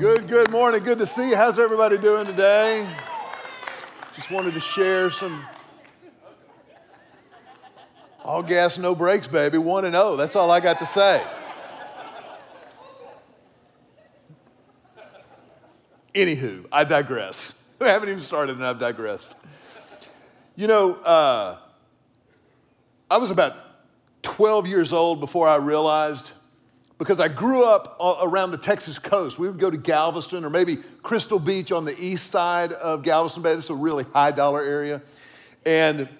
Good, good morning. Good to see you. How's everybody doing today? Just wanted to share some. All gas, no brakes, baby. One and oh. That's all I got to say. Anywho, I digress. I haven't even started and I've digressed. You know, uh, I was about 12 years old before I realized because I grew up around the Texas coast. We would go to Galveston or maybe Crystal Beach on the east side of Galveston Bay. This is a really high dollar area. And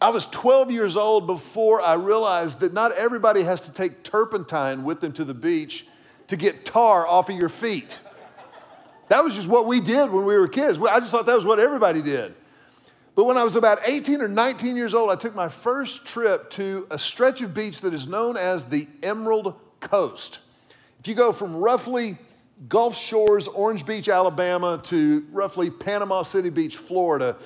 I was 12 years old before I realized that not everybody has to take turpentine with them to the beach to get tar off of your feet. That was just what we did when we were kids. I just thought that was what everybody did. But when I was about 18 or 19 years old, I took my first trip to a stretch of beach that is known as the Emerald coast. If you go from roughly Gulf Shores, Orange Beach, Alabama, to roughly Panama City Beach, Florida,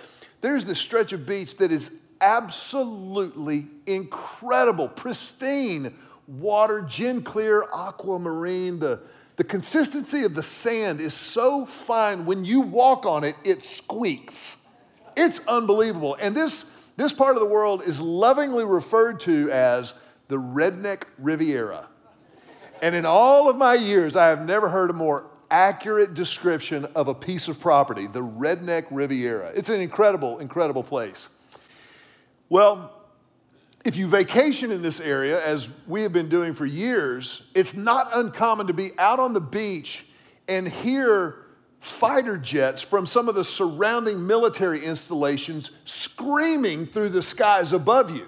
there's this stretch of beach that is absolutely incredible, pristine water, gin clear, aquamarine. The, the consistency of the sand is so fine, when you walk on it, it squeaks. It's unbelievable. And this, this part of the world is lovingly referred to as the Redneck Riviera. And in all of my years, I have never heard a more accurate description of a piece of property, the Redneck Riviera. It's an incredible, incredible place. Well, if you vacation in this area, as we have been doing for years, it's not uncommon to be out on the beach and hear fighter jets from some of the surrounding military installations screaming through the skies above you.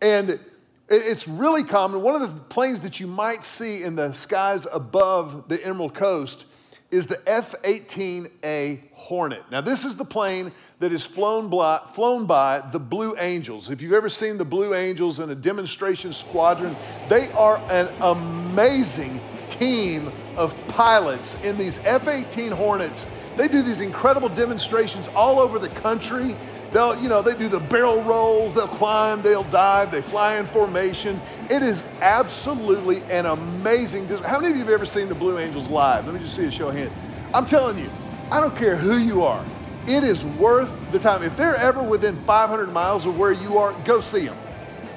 And it's really common. One of the planes that you might see in the skies above the Emerald Coast is the F 18A Hornet. Now, this is the plane that is flown by, flown by the Blue Angels. If you've ever seen the Blue Angels in a demonstration squadron, they are an amazing team of pilots in these F 18 Hornets. They do these incredible demonstrations all over the country. They'll, you know, they do the barrel rolls, they'll climb, they'll dive, they fly in formation. It is absolutely an amazing. How many of you have ever seen the Blue Angels live? Let me just see a show of hands. I'm telling you, I don't care who you are, it is worth the time. If they're ever within 500 miles of where you are, go see them.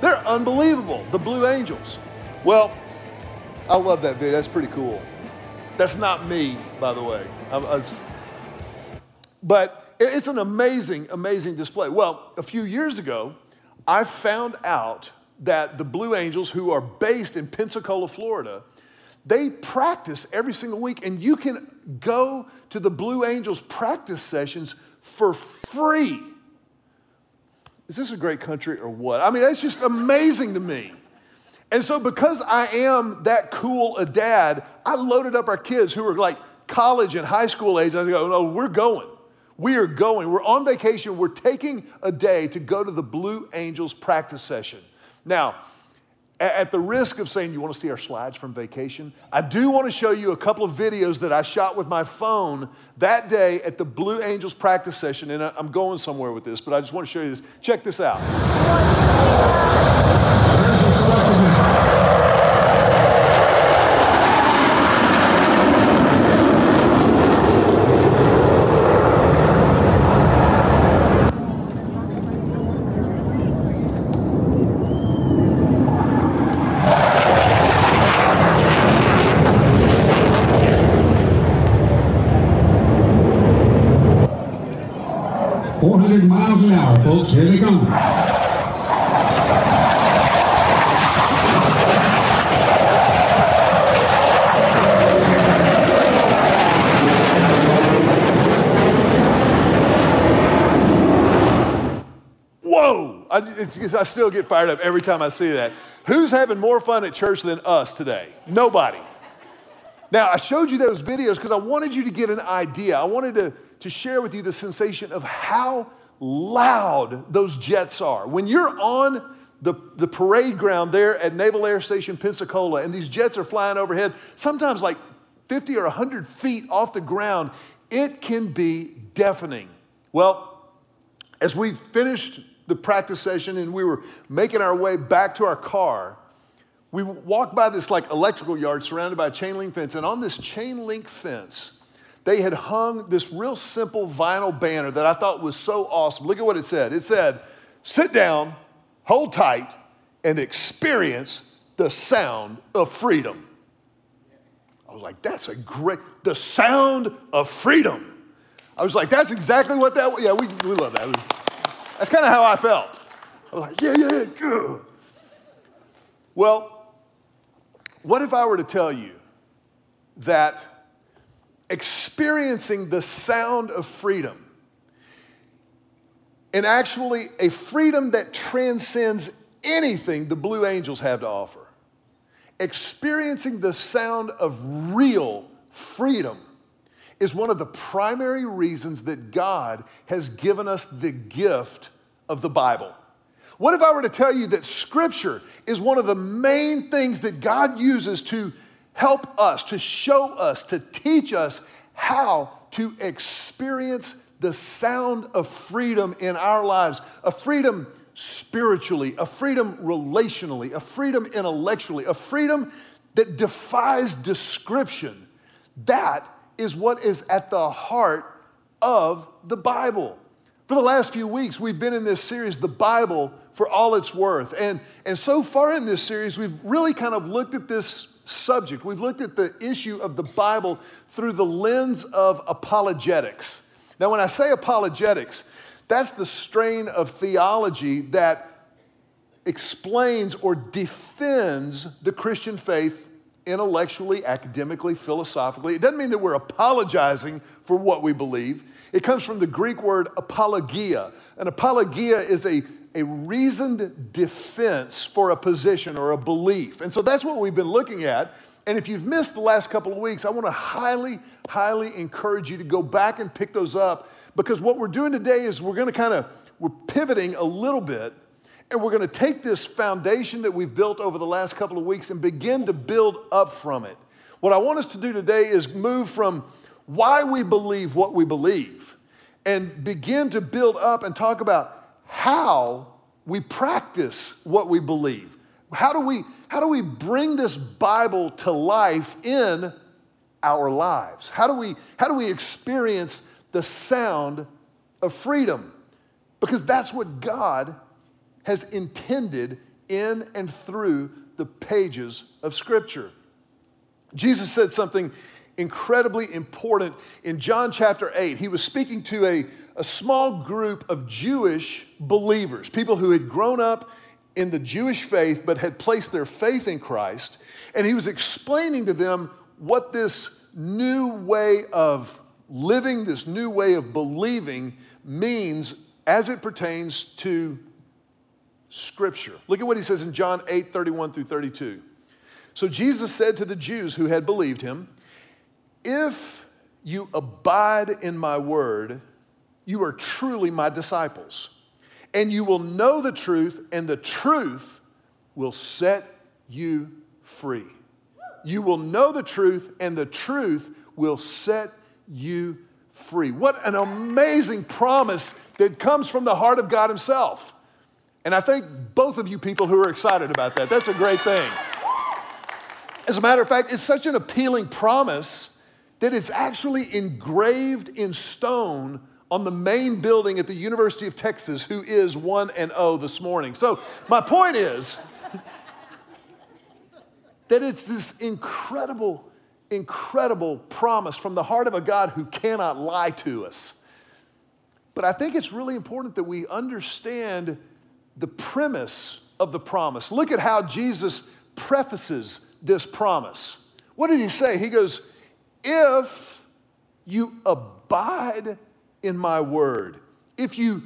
They're unbelievable, the Blue Angels. Well, I love that video. That's pretty cool. That's not me, by the way. I, I but it's an amazing, amazing display. Well, a few years ago, I found out that the Blue Angels, who are based in Pensacola, Florida, they practice every single week, and you can go to the Blue Angels practice sessions for free. Is this a great country or what? I mean, that's just amazing to me. And so, because I am that cool a dad, I loaded up our kids who were like college and high school age. I go, no, we're going. We are going, we're on vacation, we're taking a day to go to the Blue Angels practice session. Now, at the risk of saying you want to see our slides from vacation, I do want to show you a couple of videos that I shot with my phone that day at the Blue Angels practice session. And I'm going somewhere with this, but I just want to show you this. Check this out. 400 miles an hour, Here they come. Whoa! I, I still get fired up every time I see that. Who's having more fun at church than us today? Nobody. Now, I showed you those videos because I wanted you to get an idea. I wanted to to share with you the sensation of how loud those jets are. When you're on the, the parade ground there at Naval Air Station Pensacola and these jets are flying overhead, sometimes like 50 or 100 feet off the ground, it can be deafening. Well, as we finished the practice session and we were making our way back to our car, we walked by this like electrical yard surrounded by a chain link fence, and on this chain link fence, they had hung this real simple vinyl banner that I thought was so awesome. Look at what it said. It said, Sit down, hold tight, and experience the sound of freedom. I was like, That's a great, the sound of freedom. I was like, That's exactly what that was. Yeah, we, we love that. That's kind of how I felt. I was like, Yeah, yeah, yeah. Well, what if I were to tell you that experiencing the sound of freedom and actually a freedom that transcends anything the Blue Angels have to offer, experiencing the sound of real freedom is one of the primary reasons that God has given us the gift of the Bible. What if I were to tell you that Scripture is one of the main things that God uses to help us, to show us, to teach us how to experience the sound of freedom in our lives, a freedom spiritually, a freedom relationally, a freedom intellectually, a freedom that defies description. That is what is at the heart of the Bible. For the last few weeks, we've been in this series, The Bible for All It's Worth. And, and so far in this series, we've really kind of looked at this subject. We've looked at the issue of the Bible through the lens of apologetics. Now, when I say apologetics, that's the strain of theology that explains or defends the Christian faith intellectually, academically, philosophically. It doesn't mean that we're apologizing for what we believe. It comes from the Greek word apologia. An apologia is a, a reasoned defense for a position or a belief. And so that's what we've been looking at. And if you've missed the last couple of weeks, I want to highly, highly encourage you to go back and pick those up because what we're doing today is we're going to kind of we're pivoting a little bit and we're going to take this foundation that we've built over the last couple of weeks and begin to build up from it. What I want us to do today is move from why we believe what we believe and begin to build up and talk about how we practice what we believe. How do we, how do we bring this Bible to life in our lives? How do we, how do we experience the sound of freedom? Because that's what God has intended in and through the pages of Scripture. Jesus said something incredibly important in John chapter 8. He was speaking to a, a small group of Jewish believers, people who had grown up in the Jewish faith but had placed their faith in Christ. And he was explaining to them what this new way of living, this new way of believing means as it pertains to Scripture. Look at what he says in John 8 31 through 32. So Jesus said to the Jews who had believed him, If you abide in my word, you are truly my disciples and you will know the truth, and the truth will set you free. You will know the truth, and the truth will set you free. What an amazing promise that comes from the heart of God Himself. And I thank both of you people who are excited about that. That's a great thing. As a matter of fact, it's such an appealing promise that it's actually engraved in stone on the main building at the University of Texas, who is 1 and 0 this morning. So, my point is that it's this incredible, incredible promise from the heart of a God who cannot lie to us. But I think it's really important that we understand the premise of the promise. Look at how Jesus prefaces this promise. What did he say? He goes, If you abide in my word, if you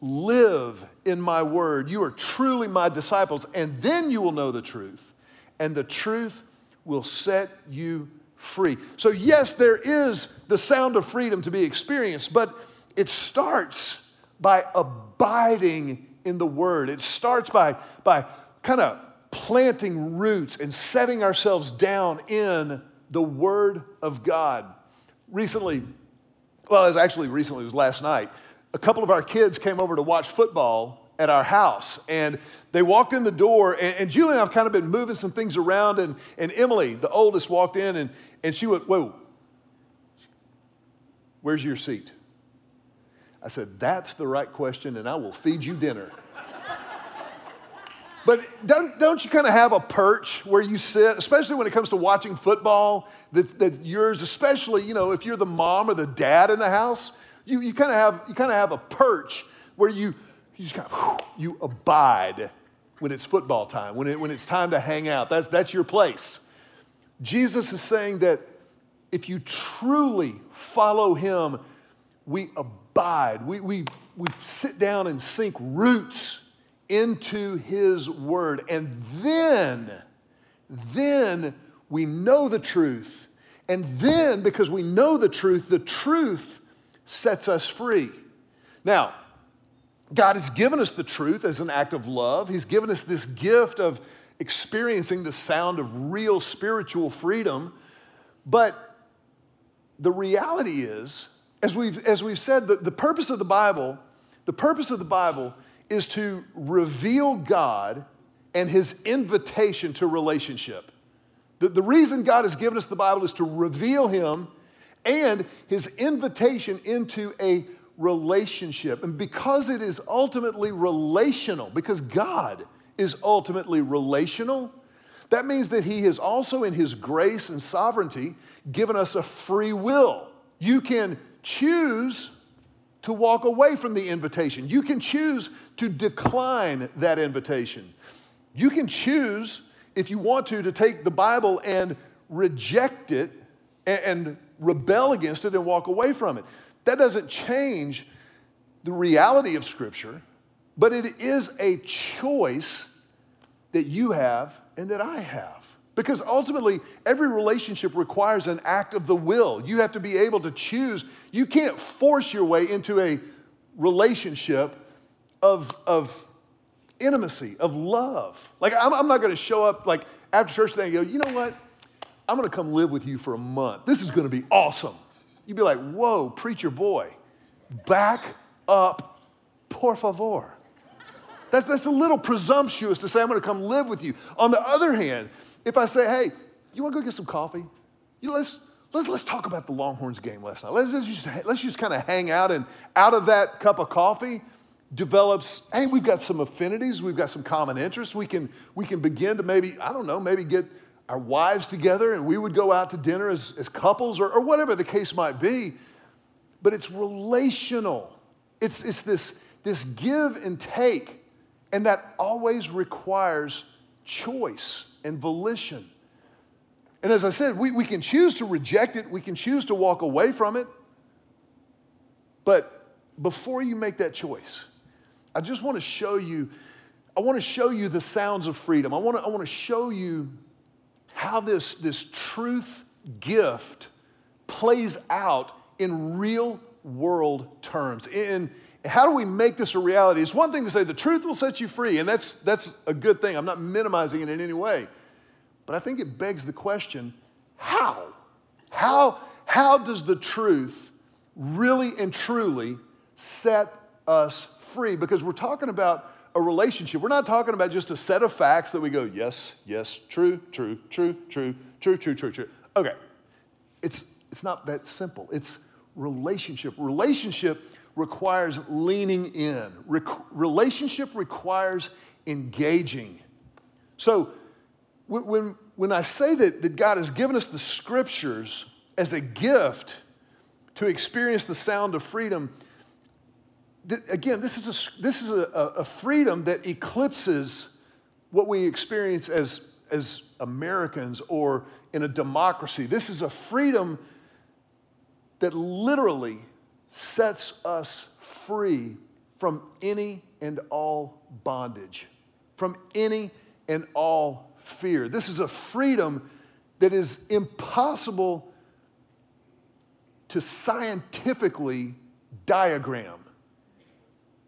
live in my word, you are truly my disciples, and then you will know the truth, and the truth will set you free. So, yes, there is the sound of freedom to be experienced, but it starts by abiding in the word. It starts by, by kind of planting roots and setting ourselves down in the word of God. Recently, well, it was actually recently, it was last night. A couple of our kids came over to watch football at our house. And they walked in the door, and, and Julie and I've kind of been moving some things around. And, and Emily, the oldest, walked in and, and she went, Whoa, where's your seat? I said, That's the right question, and I will feed you dinner. But don't, don't you kind of have a perch where you sit, especially when it comes to watching football, that, that yours, especially, you know, if you're the mom or the dad in the house, you, you kind of have, you kind of have a perch where you, you just kind of, you abide when it's football time, when, it, when it's time to hang out. That's, that's your place. Jesus is saying that if you truly follow him, we abide. We, we, we sit down and sink roots into his word. And then, then we know the truth. And then, because we know the truth, the truth sets us free. Now, God has given us the truth as an act of love. He's given us this gift of experiencing the sound of real spiritual freedom. But the reality is, as we've, as we've said, the, the purpose of the Bible, the purpose of the Bible is to reveal God and his invitation to relationship. The, the reason God has given us the Bible is to reveal him and his invitation into a relationship. And because it is ultimately relational, because God is ultimately relational, that means that he has also, in his grace and sovereignty, given us a free will. You can choose to walk away from the invitation. You can choose to decline that invitation. You can choose, if you want to, to take the Bible and reject it and, rebel against it and walk away from it. That doesn't change the reality of Scripture, but it is a choice that you have and that I have. Because ultimately, every relationship requires an act of the will. You have to be able to choose. You can't force your way into a relationship of, of intimacy, of love. Like, I'm, I'm not to show up like after church today and go, you know what? I'm to come live with you for a month. This is to be awesome. You'd be like, whoa, preacher boy, back up, por favor. That's, that's a little presumptuous to say, I'm to come live with you. On the other hand, if I say, hey, you want to go get some coffee? You know, let's, let's, let's talk about the Longhorns game last night. Let's, let's just, let's just kind of hang out, and out of that cup of coffee develops, hey, we've got some affinities, we've got some common interests. We can, we can begin to maybe, I don't know, maybe get our wives together and we would go out to dinner as, as couples or, or whatever the case might be. But it's relational. It's, it's this, this give and take, and that always requires choice and volition. And as I said, we, we can choose to reject it, we can choose to walk away from it. But before you make that choice, I just want to show you, I want to show you the sounds of freedom. I want to, I want to show you how this, this truth gift plays out in real world terms. In how do we make this a reality? It's one thing to say the truth will set you free, and that's, that's a good thing. I'm not minimizing it in any way. But I think it begs the question how? How, how does the truth really and truly set us free? Because we're talking about a relationship. We're not talking about just a set of facts that we go, yes, yes, true, true, true, true, true, true, true, true. Okay. It's, it's not that simple. It's relationship. Relationship requires leaning in, Re- relationship requires engaging. So, when, when, when I say that, that God has given us the scriptures as a gift to experience the sound of freedom, th- again, this is, a, this is a, a freedom that eclipses what we experience as, as Americans or in a democracy. This is a freedom that literally sets us free from any and all bondage, from any and all fear. This is a freedom that is impossible to scientifically diagram.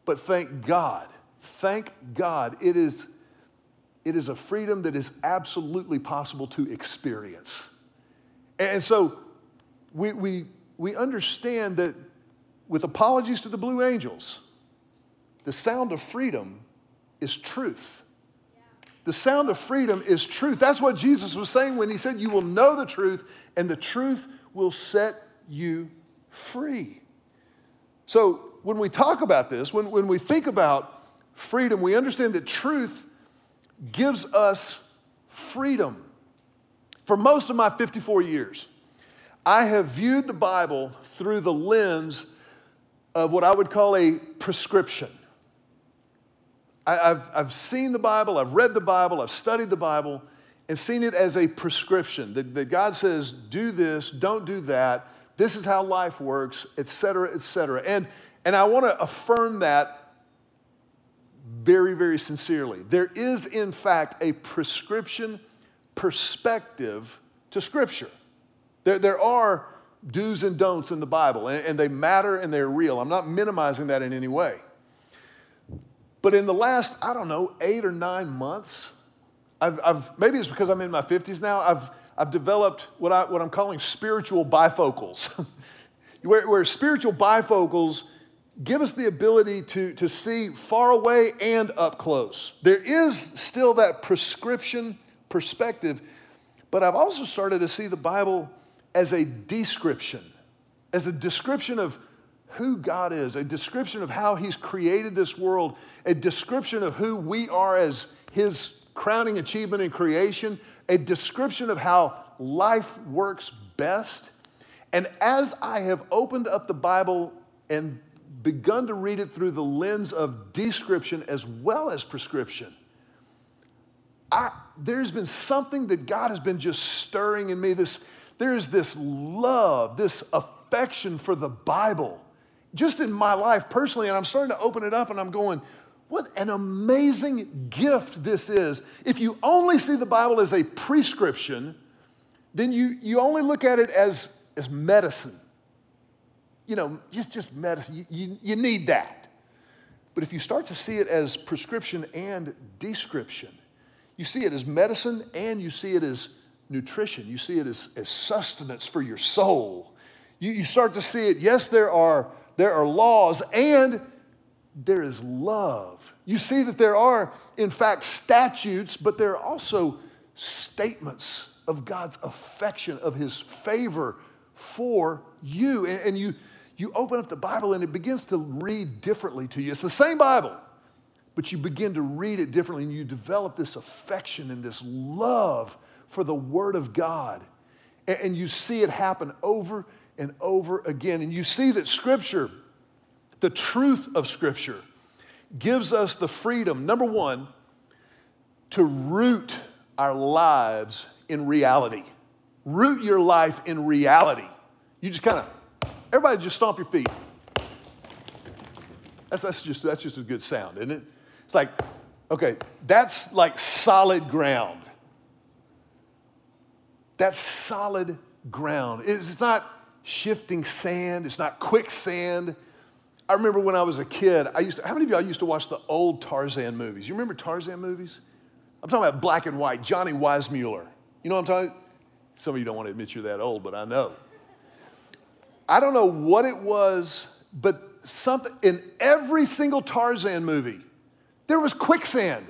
But thank God, thank God, it is, it is a freedom that is absolutely possible to experience. And so we, we, we understand that with apologies to the Blue Angels, the sound of freedom is truth. The sound of freedom is truth. That's what Jesus was saying when he said, You will know the truth, and the truth will set you free. So, when we talk about this, when, when we think about freedom, we understand that truth gives us freedom. For most of my 54 years, I have viewed the Bible through the lens of what I would call a prescription. I, have I've seen the Bible, I've read the Bible, I've studied the Bible, and seen it as a prescription that, that God says, do this, don't do that, this is how life works, et cetera, et cetera. And, and I want to affirm that very, very sincerely. There is, in fact, a prescription perspective to Scripture. There, there are do's and don'ts in the Bible, and, and they matter and they're real. I'm not minimizing that in any way. But in the last, I don't know, eight or nine months, I've, I've, maybe it's because I'm in my 50s now, I've, I've developed what, I, what I'm calling spiritual bifocals, where, where spiritual bifocals give us the ability to, to see far away and up close. There is still that prescription perspective, but I've also started to see the Bible as a description, as a description of who God is, a description of how He's created this world, a description of who we are as His crowning achievement in creation, a description of how life works best. And as I have opened up the Bible and begun to read it through the lens of description as well as prescription, I, there's been something that God has been just stirring in me. This, there's this love, this affection for the Bible, just in my life personally. And I'm starting to open it up and I'm going, what an amazing gift this is. If you only see the Bible as a prescription, then you, you only look at it as, as medicine. You know, just, just medicine. You, you, you need that. But if you start to see it as prescription and description, you see it as medicine and you see it as nutrition. You see it as, as sustenance for your soul. You, you start to see it, yes, there are, there are laws and there is love. You see that there are, in fact, statutes, but there are also statements of God's affection, of His favor for you. And, and you, you open up the Bible and it begins to read differently to you. It's the same Bible, but you begin to read it differently and you develop this affection and this love for the Word of God. And, you see it happen over and over again. And you see that Scripture the truth of Scripture gives us the freedom, number one, to root our lives in reality. Root your life in reality. You just kind of, everybody just stomp your feet. That's, that's, just, that's just a good sound, isn't it? It's like, okay, that's like solid ground. That's solid ground. It's, not shifting sand, it's not quicksand. I remember when I was a kid, I used to, how many of y'all used to watch the old Tarzan movies? You remember Tarzan movies? I'm talking about black and white, Johnny Weissmuller. You know what I'm talking Some of you don't want to admit you're that old, but I know. I don't know what it was, but something in every single Tarzan movie, there was quicksand.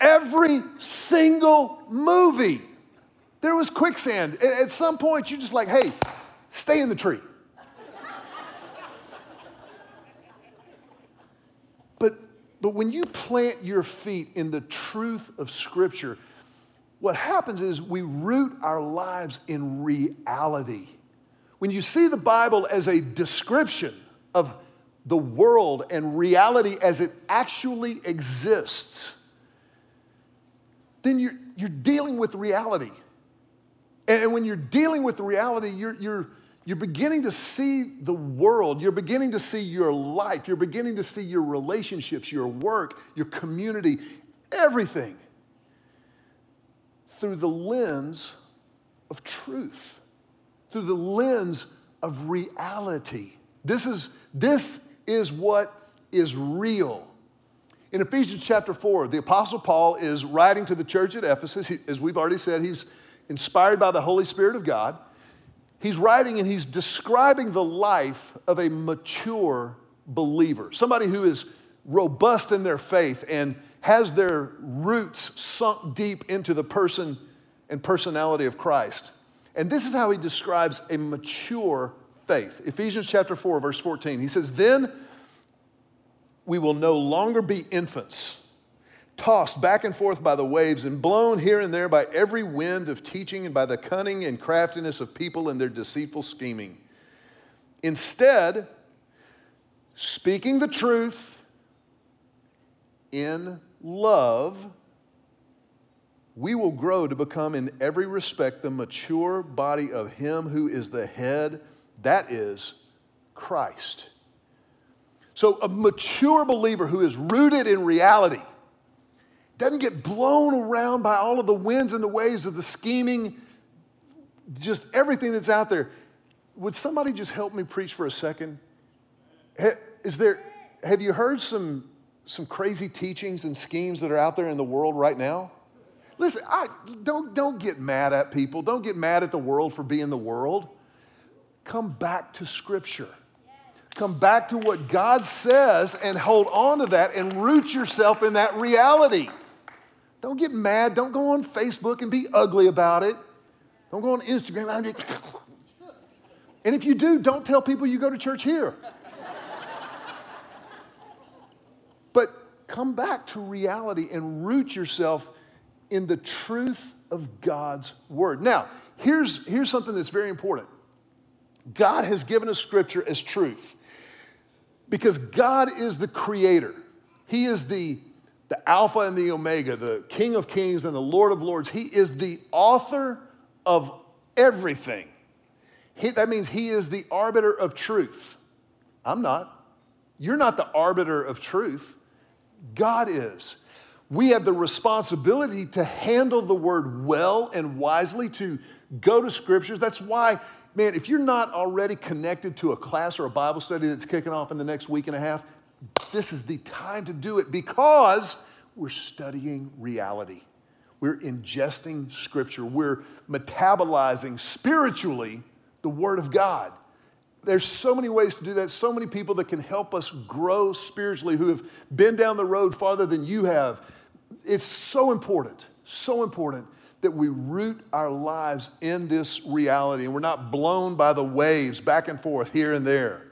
Every single movie, there was quicksand. At some point, you're just like, hey, stay in the tree. But but when you plant your feet in the truth of Scripture, what happens is we root our lives in reality. When you see the Bible as a description of the world and reality as it actually exists, then you're, you're dealing with reality. And when you're dealing with the reality, you're, you're, you're beginning to see the world. You're beginning to see your life. You're beginning to see your relationships, your work, your community, everything through the lens of truth, through the lens of reality. This is, this is what is real. In Ephesians chapter 4, the Apostle Paul is writing to the church at Ephesus. He, as we've already said, he's inspired by the Holy Spirit of God. He's writing and he's describing the life of a mature believer, somebody who is robust in their faith and has their roots sunk deep into the person and personality of Christ. And this is how he describes a mature faith. Ephesians chapter 4, verse 14. He says, Then we will no longer be infants, tossed back and forth by the waves and blown here and there by every wind of teaching and by the cunning and craftiness of people and their deceitful scheming. Instead, speaking the truth in love, we will grow to become in every respect the mature body of Him who is the head, that is Christ. So, a mature believer who is rooted in reality doesn't get blown around by all of the winds and the waves of the scheming, just everything that's out there. Would somebody just help me preach for a second? Is there, have you heard some, some crazy teachings and schemes that are out there in the world right now? Listen, I, don't, don't get mad at people. Don't get mad at the world for being the world. Come back to Scripture. Come back to what God says and hold on to that and root yourself in that reality. Don't get mad. Don't go on Facebook and be ugly about it. Don't go on Instagram. And if you do, don't tell people you go to church here. but come back to reality and root yourself in the truth of God's word. Now, here's, here's something that's very important God has given us scripture as truth because God is the creator, He is the, the Alpha and the Omega, the King of Kings and the Lord of Lords. He is the author of everything. He, that means He is the arbiter of truth. I'm not. You're not the arbiter of truth. God is we have the responsibility to handle the word well and wisely, to go to scriptures. That's why, man, if you're not already connected to a class or a Bible study that's kicking off in the next week and a half, this is the time to do it because we're studying reality. We're ingesting scripture. We're metabolizing spiritually the word of God. There's so many ways to do that, so many people that can help us grow spiritually who have been down the road farther than you have it's so important, so important that we root our lives in this reality and we're not blown by the waves back and forth here and there.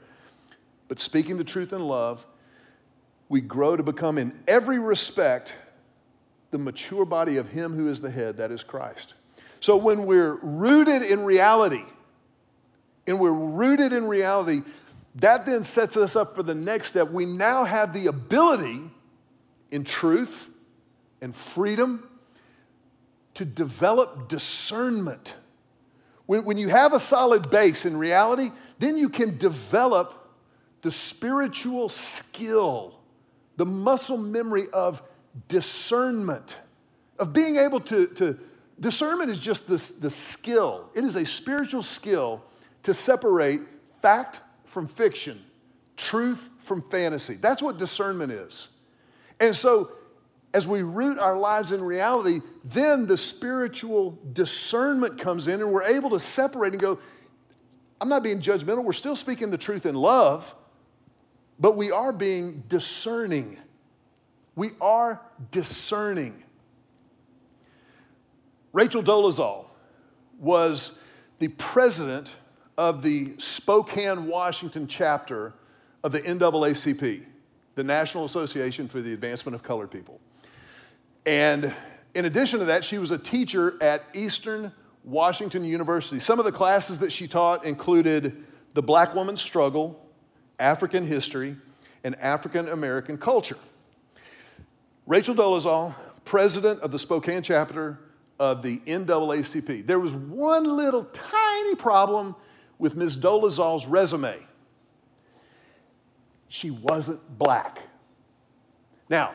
But speaking the truth in love, we grow to become, in every respect, the mature body of Him who is the head, that is Christ. So when we're rooted in reality, and we're rooted in reality, that then sets us up for the next step. We now have the ability in truth and freedom to develop discernment. When, when you have a solid base in reality, then you can develop the spiritual skill, the muscle memory of discernment, of being able to, to discernment is just this, the skill. It is a spiritual skill to separate fact from fiction, truth from fantasy. That's what discernment is. And so as we root our lives in reality, then the spiritual discernment comes in and we're able to separate and go, I'm not being judgmental. We're still speaking the truth in love, but we are being discerning. We are discerning. Rachel Dolezal was the president of the Spokane, Washington chapter of the NAACP, the National Association for the Advancement of Colored People. And in addition to that, she was a teacher at Eastern Washington University. Some of the classes that she taught included the black woman's struggle, African history, and African American culture. Rachel Dolezal, president of the Spokane chapter of the NAACP. There was one little tiny problem with Ms. Dolezal's resume. She wasn't black. Now,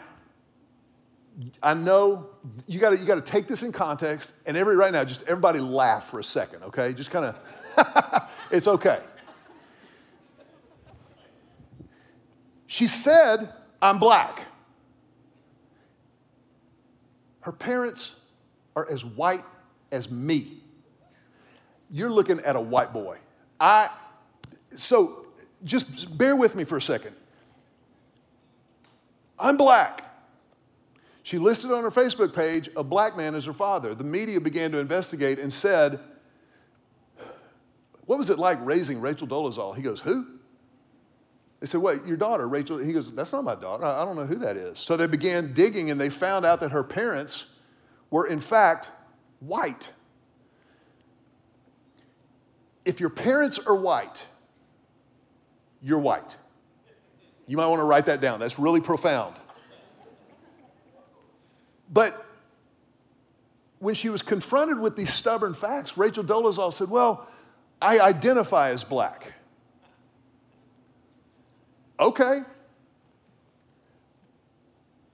I know you gotta, you got to take this in context, and every right now, just everybody laugh for a second, okay? Just kind of, it's okay. She said, I'm black. Her parents are as white as me. You're looking at a white boy. I, so just bear with me for a second. I'm black. She listed on her Facebook page a black man as her father. The media began to investigate and said, What was it like raising Rachel Dolezal? He goes, Who? They said, Wait, your daughter, Rachel? He goes, That's not my daughter. I don't know who that is. So they began digging and they found out that her parents were, in fact, white. If your parents are white, you're white. You might want to write that down. That's really profound. But when she was confronted with these stubborn facts, Rachel Dolezal said, Well, I identify as black. Okay.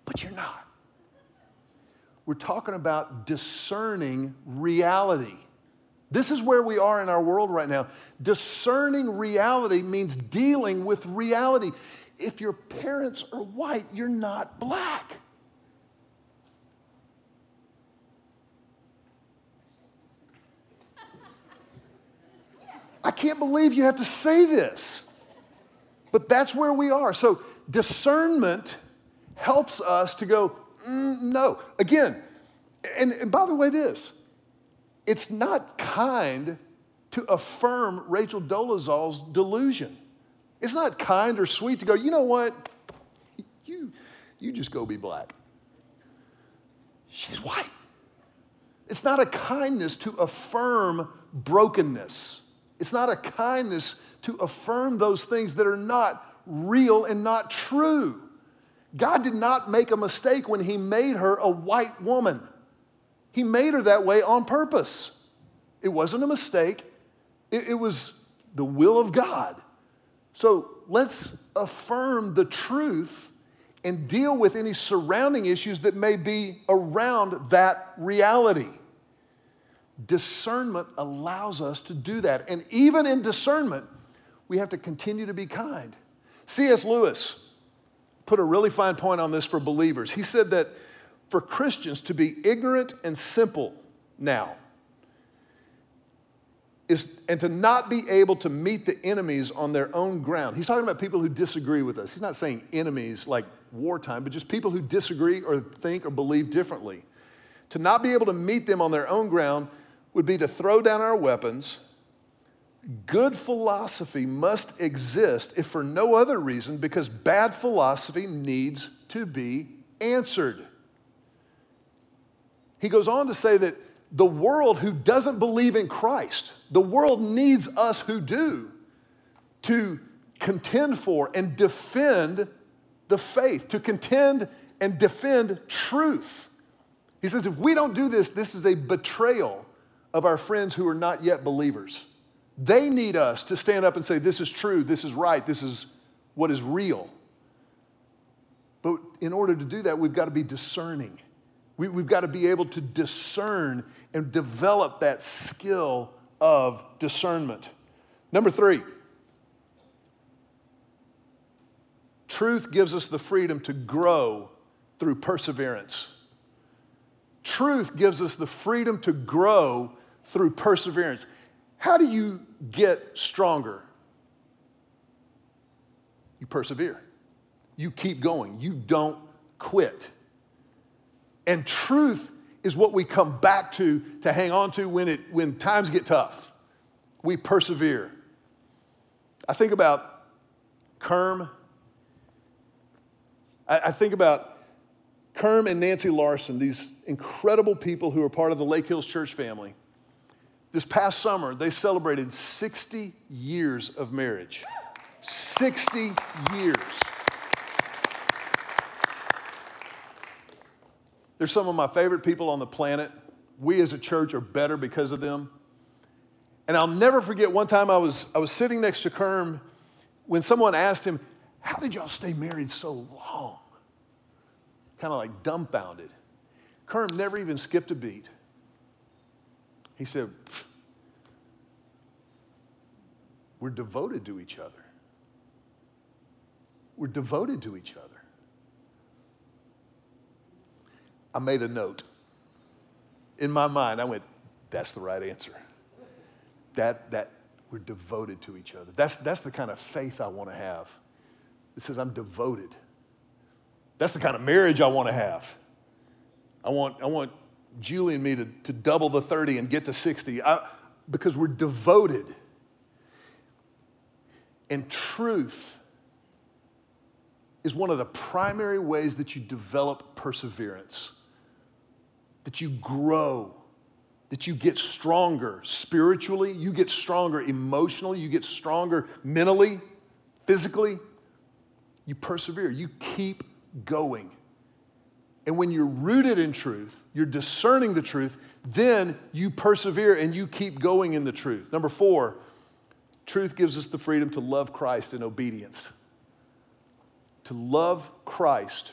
But you're not. We're talking about discerning reality. This is where we are in our world right now. Discerning reality means dealing with reality. If your parents are white, you're not black. I can't believe you have to say this. But that's where we are. So discernment helps us to go, mm, no. Again, and, and by the way, this, it's not kind to affirm Rachel Dolezal's delusion. It's not kind or sweet to go, you know what? You, you just go be black. She's white. It's not a kindness to affirm brokenness. It's not a kindness to affirm those things that are not real and not true. God did not make a mistake when He made her a white woman. He made her that way on purpose. It wasn't a mistake, it, it was the will of God. So let's affirm the truth and deal with any surrounding issues that may be around that reality. Discernment allows us to do that. And even in discernment, we have to continue to be kind. C.S. Lewis put a really fine point on this for believers. He said that for Christians to be ignorant and simple now is and to not be able to meet the enemies on their own ground. He's talking about people who disagree with us. He's not saying enemies like wartime, but just people who disagree or think or believe differently. To not be able to meet them on their own ground would be to throw down our weapons. Good philosophy must exist, if for no other reason, because bad philosophy needs to be answered. He goes on to say that the world who doesn't believe in Christ, the world needs us who do to contend for and defend the faith, to contend and defend truth. He says, if we don't do this, this is a betrayal of our friends who are not yet believers. They need us to stand up and say, This is true, this is right, this is what is real. But in order to do that, we've got to be discerning. We, have got to be able to discern and develop that skill of discernment. Number three, truth gives us the freedom to grow through perseverance. Truth gives us the freedom to grow through perseverance. How do you get stronger? You persevere. You keep going. You don't quit. And truth is what we come back to to hang on to when, it, when times get tough. We persevere. I think about Kerm. I, I think about Kerm and Nancy Larson, these incredible people who are part of the Lake Hills Church family. This past summer, they celebrated 60 years of marriage. 60 years. They're some of my favorite people on the planet. We as a church are better because of them. And I'll never forget one time I was, I was sitting next to Kerm when someone asked him, How did y'all stay married so long? Kind of like dumbfounded. Kerm never even skipped a beat. He said, We're devoted to each other. We're devoted to each other. I made a note. In my mind, I went, That's the right answer. That, that we're devoted to each other. That's, that's the kind of faith I want to have. It says, I'm devoted. That's the kind of marriage I want to have. I want, I want Julie and me to, to double the 30 and get to 60 I, because we're devoted. And truth is one of the primary ways that you develop perseverance, that you grow, that you get stronger spiritually, you get stronger emotionally, you get stronger mentally, physically. You persevere, you keep going. And when you're rooted in truth, you're discerning the truth, then you persevere and you keep going in the truth. Number four, truth gives us the freedom to love Christ in obedience. To love Christ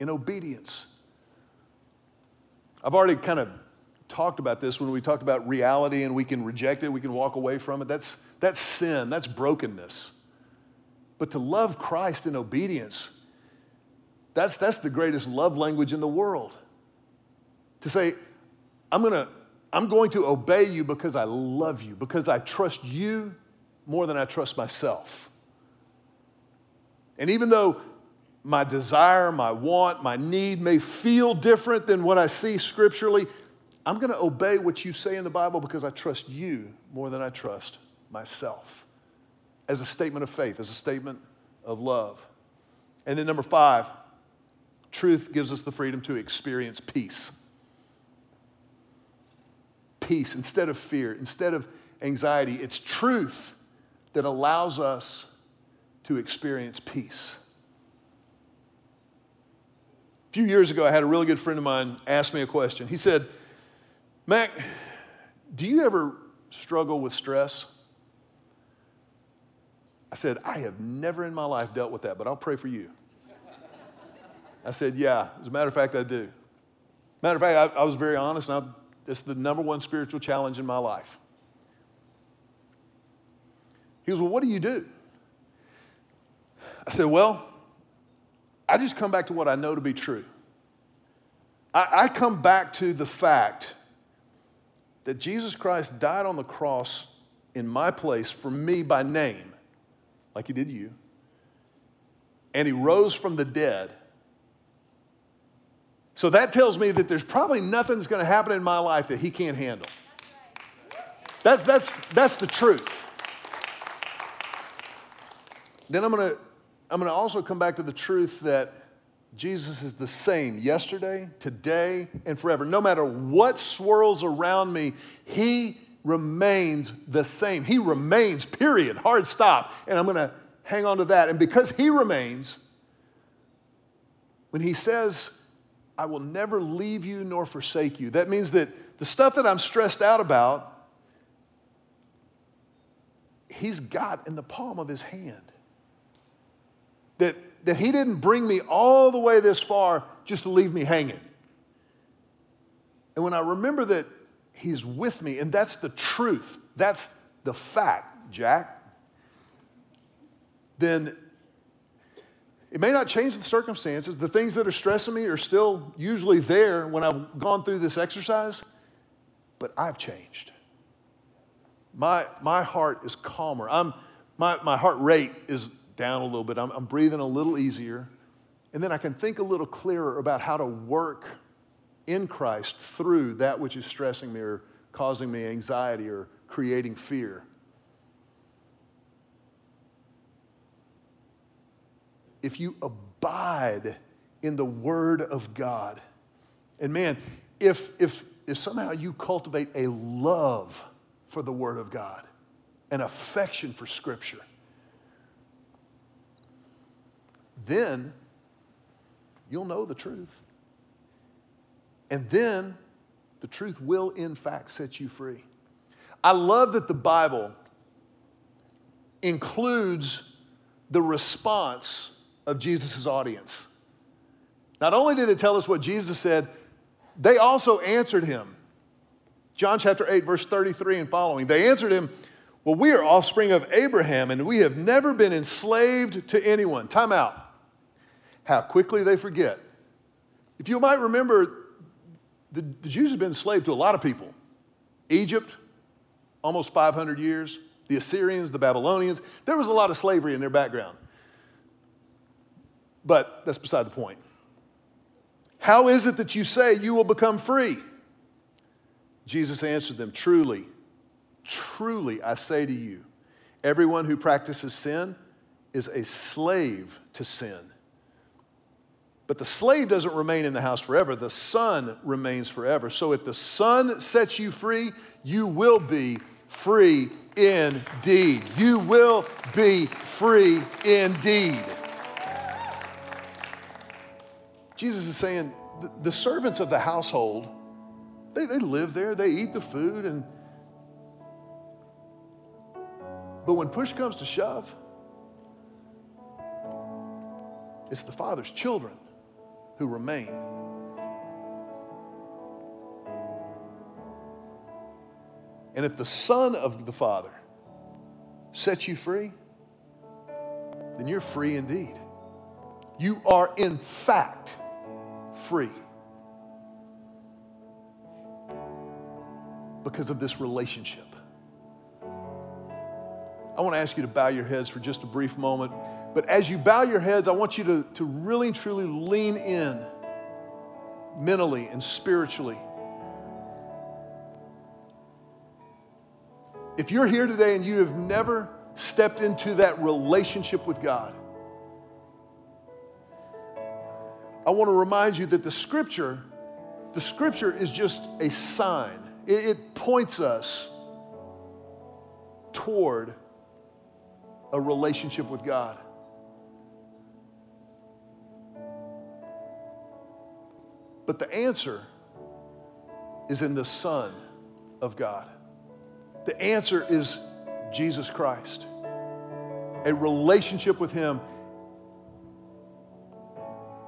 in obedience. I've already kind of talked about this when we talked about reality and we can reject it, we can walk away from it. That's, that's sin, that's brokenness. But to love Christ in obedience, that's, that's the greatest love language in the world. To say, I'm, gonna, I'm going to obey you because I love you, because I trust you more than I trust myself. And even though my desire, my want, my need may feel different than what I see scripturally, I'm going to obey what you say in the Bible because I trust you more than I trust myself. As a statement of faith, as a statement of love. And then number five, Truth gives us the freedom to experience peace. Peace instead of fear, instead of anxiety. It's truth that allows us to experience peace. A few years ago, I had a really good friend of mine ask me a question. He said, Mac, do you ever struggle with stress? I said, I have never in my life dealt with that, but I'll pray for you. I said, Yeah, as a matter of fact, I do. Matter of fact, I, I was very honest, and it's the number one spiritual challenge in my life. He goes, Well, what do you do? I said, Well, I just come back to what I know to be true. I, I come back to the fact that Jesus Christ died on the cross in my place for me by name, like he did you, and he rose from the dead so that tells me that there's probably nothing that's going to happen in my life that he can't handle. That's, that's, that's the truth. Then I'm going to I'm going to also come back to the truth that Jesus is the same yesterday, today, and forever. No matter what swirls around me, he remains the same. He remains, period, hard stop. And I'm going to hang on to that. And because he remains, when he says, I will never leave you nor forsake you. That means that the stuff that I'm stressed out about, He's got in the palm of His hand. That, that He didn't bring me all the way this far just to leave me hanging. And when I remember that He's with me, and that's the truth, that's the fact, Jack, then it may not change the circumstances. The things that are stressing me are still usually there when I've gone through this exercise, but I've changed. My, my heart is calmer. I'm, my, my heart rate is down a little bit. I'm, I'm breathing a little easier. And then I can think a little clearer about how to work in Christ through that which is stressing me or causing me anxiety or creating fear. If you abide in the Word of God. And man, if, if, if somehow you cultivate a love for the Word of God, an affection for Scripture, then you'll know the truth. And then the truth will, in fact, set you free. I love that the Bible includes the response of Jesus' audience. Not only did it tell us what Jesus said, they also answered him. John chapter 8, verse 33 and following. They answered him, Well, we are offspring of Abraham, and we have never been enslaved to anyone. Time out. How quickly they forget. If you might remember, the, the Jews have been enslaved to a lot of people. Egypt, almost 500 years. The Assyrians, the Babylonians. There was a lot of slavery in their background. But that's beside the point. How is it that you say you will become free? Jesus answered them, Truly, truly, I say to you, everyone who practices sin is a slave to sin. But the slave doesn't remain in the house forever, the son remains forever. So if the son sets you free, you will be free indeed. You will be free indeed. Jesus is saying the, servants of the household, they, they live there, they eat the food, and but when push comes to shove, it's the father's children who remain. And if the Son of the Father sets you free, then you're free indeed. You are, in fact, free because of this relationship. I want to ask you to bow your heads for just a brief moment. But as you bow your heads, I want you to, to really and truly lean in mentally and spiritually. If you're here today and you have never stepped into that relationship with God, I want to remind you that the scripture, the scripture is just a sign. It, it points us toward a relationship with God. But the answer is in the Son of God. The answer is Jesus Christ. A relationship with Him.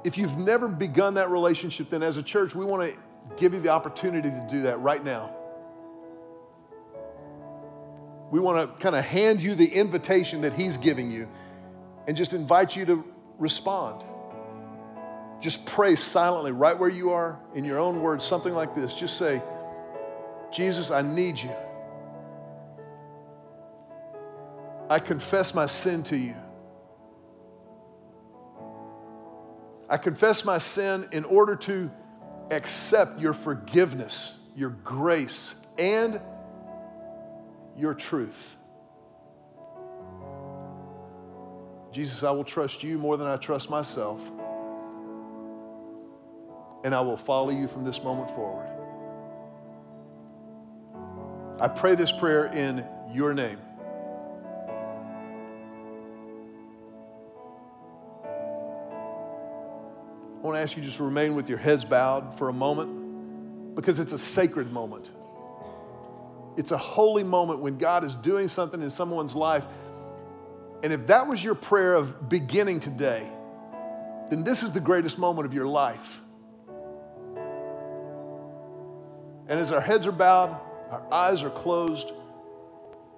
If you've never begun that relationship, then as a church, we want to give you the opportunity to do that right now. We want to kind of hand you the invitation that He's giving you and just invite you to respond. Just pray silently right where you are in your own words, something like this. Just say, Jesus, I need you. I confess my sin to you. I confess my sin in order to accept your forgiveness, your grace, and your truth. Jesus, I will trust you more than I trust myself, and I will follow you from this moment forward. I pray this prayer in your name. I want to ask you just to remain with your heads bowed for a moment because it's a sacred moment. It's a holy moment when God is doing something in someone's life. And if that was your prayer of beginning today, then this is the greatest moment of your life. And as our heads are bowed, our eyes are closed,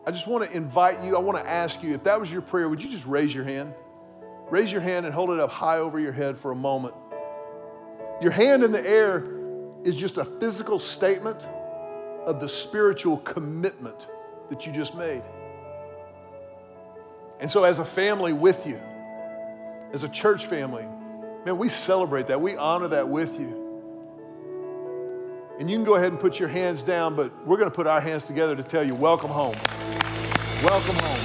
I just want to invite you, I want to ask you, if that was your prayer, would you just raise your hand? Raise your hand and hold it up high over your head for a moment. Your hand in the air is just a physical statement of the spiritual commitment that you just made. And so, as a family with you, as a church family, man, we celebrate that. We honor that with you. And you can go ahead and put your hands down, but we're going to put our hands together to tell you, welcome home. Welcome home.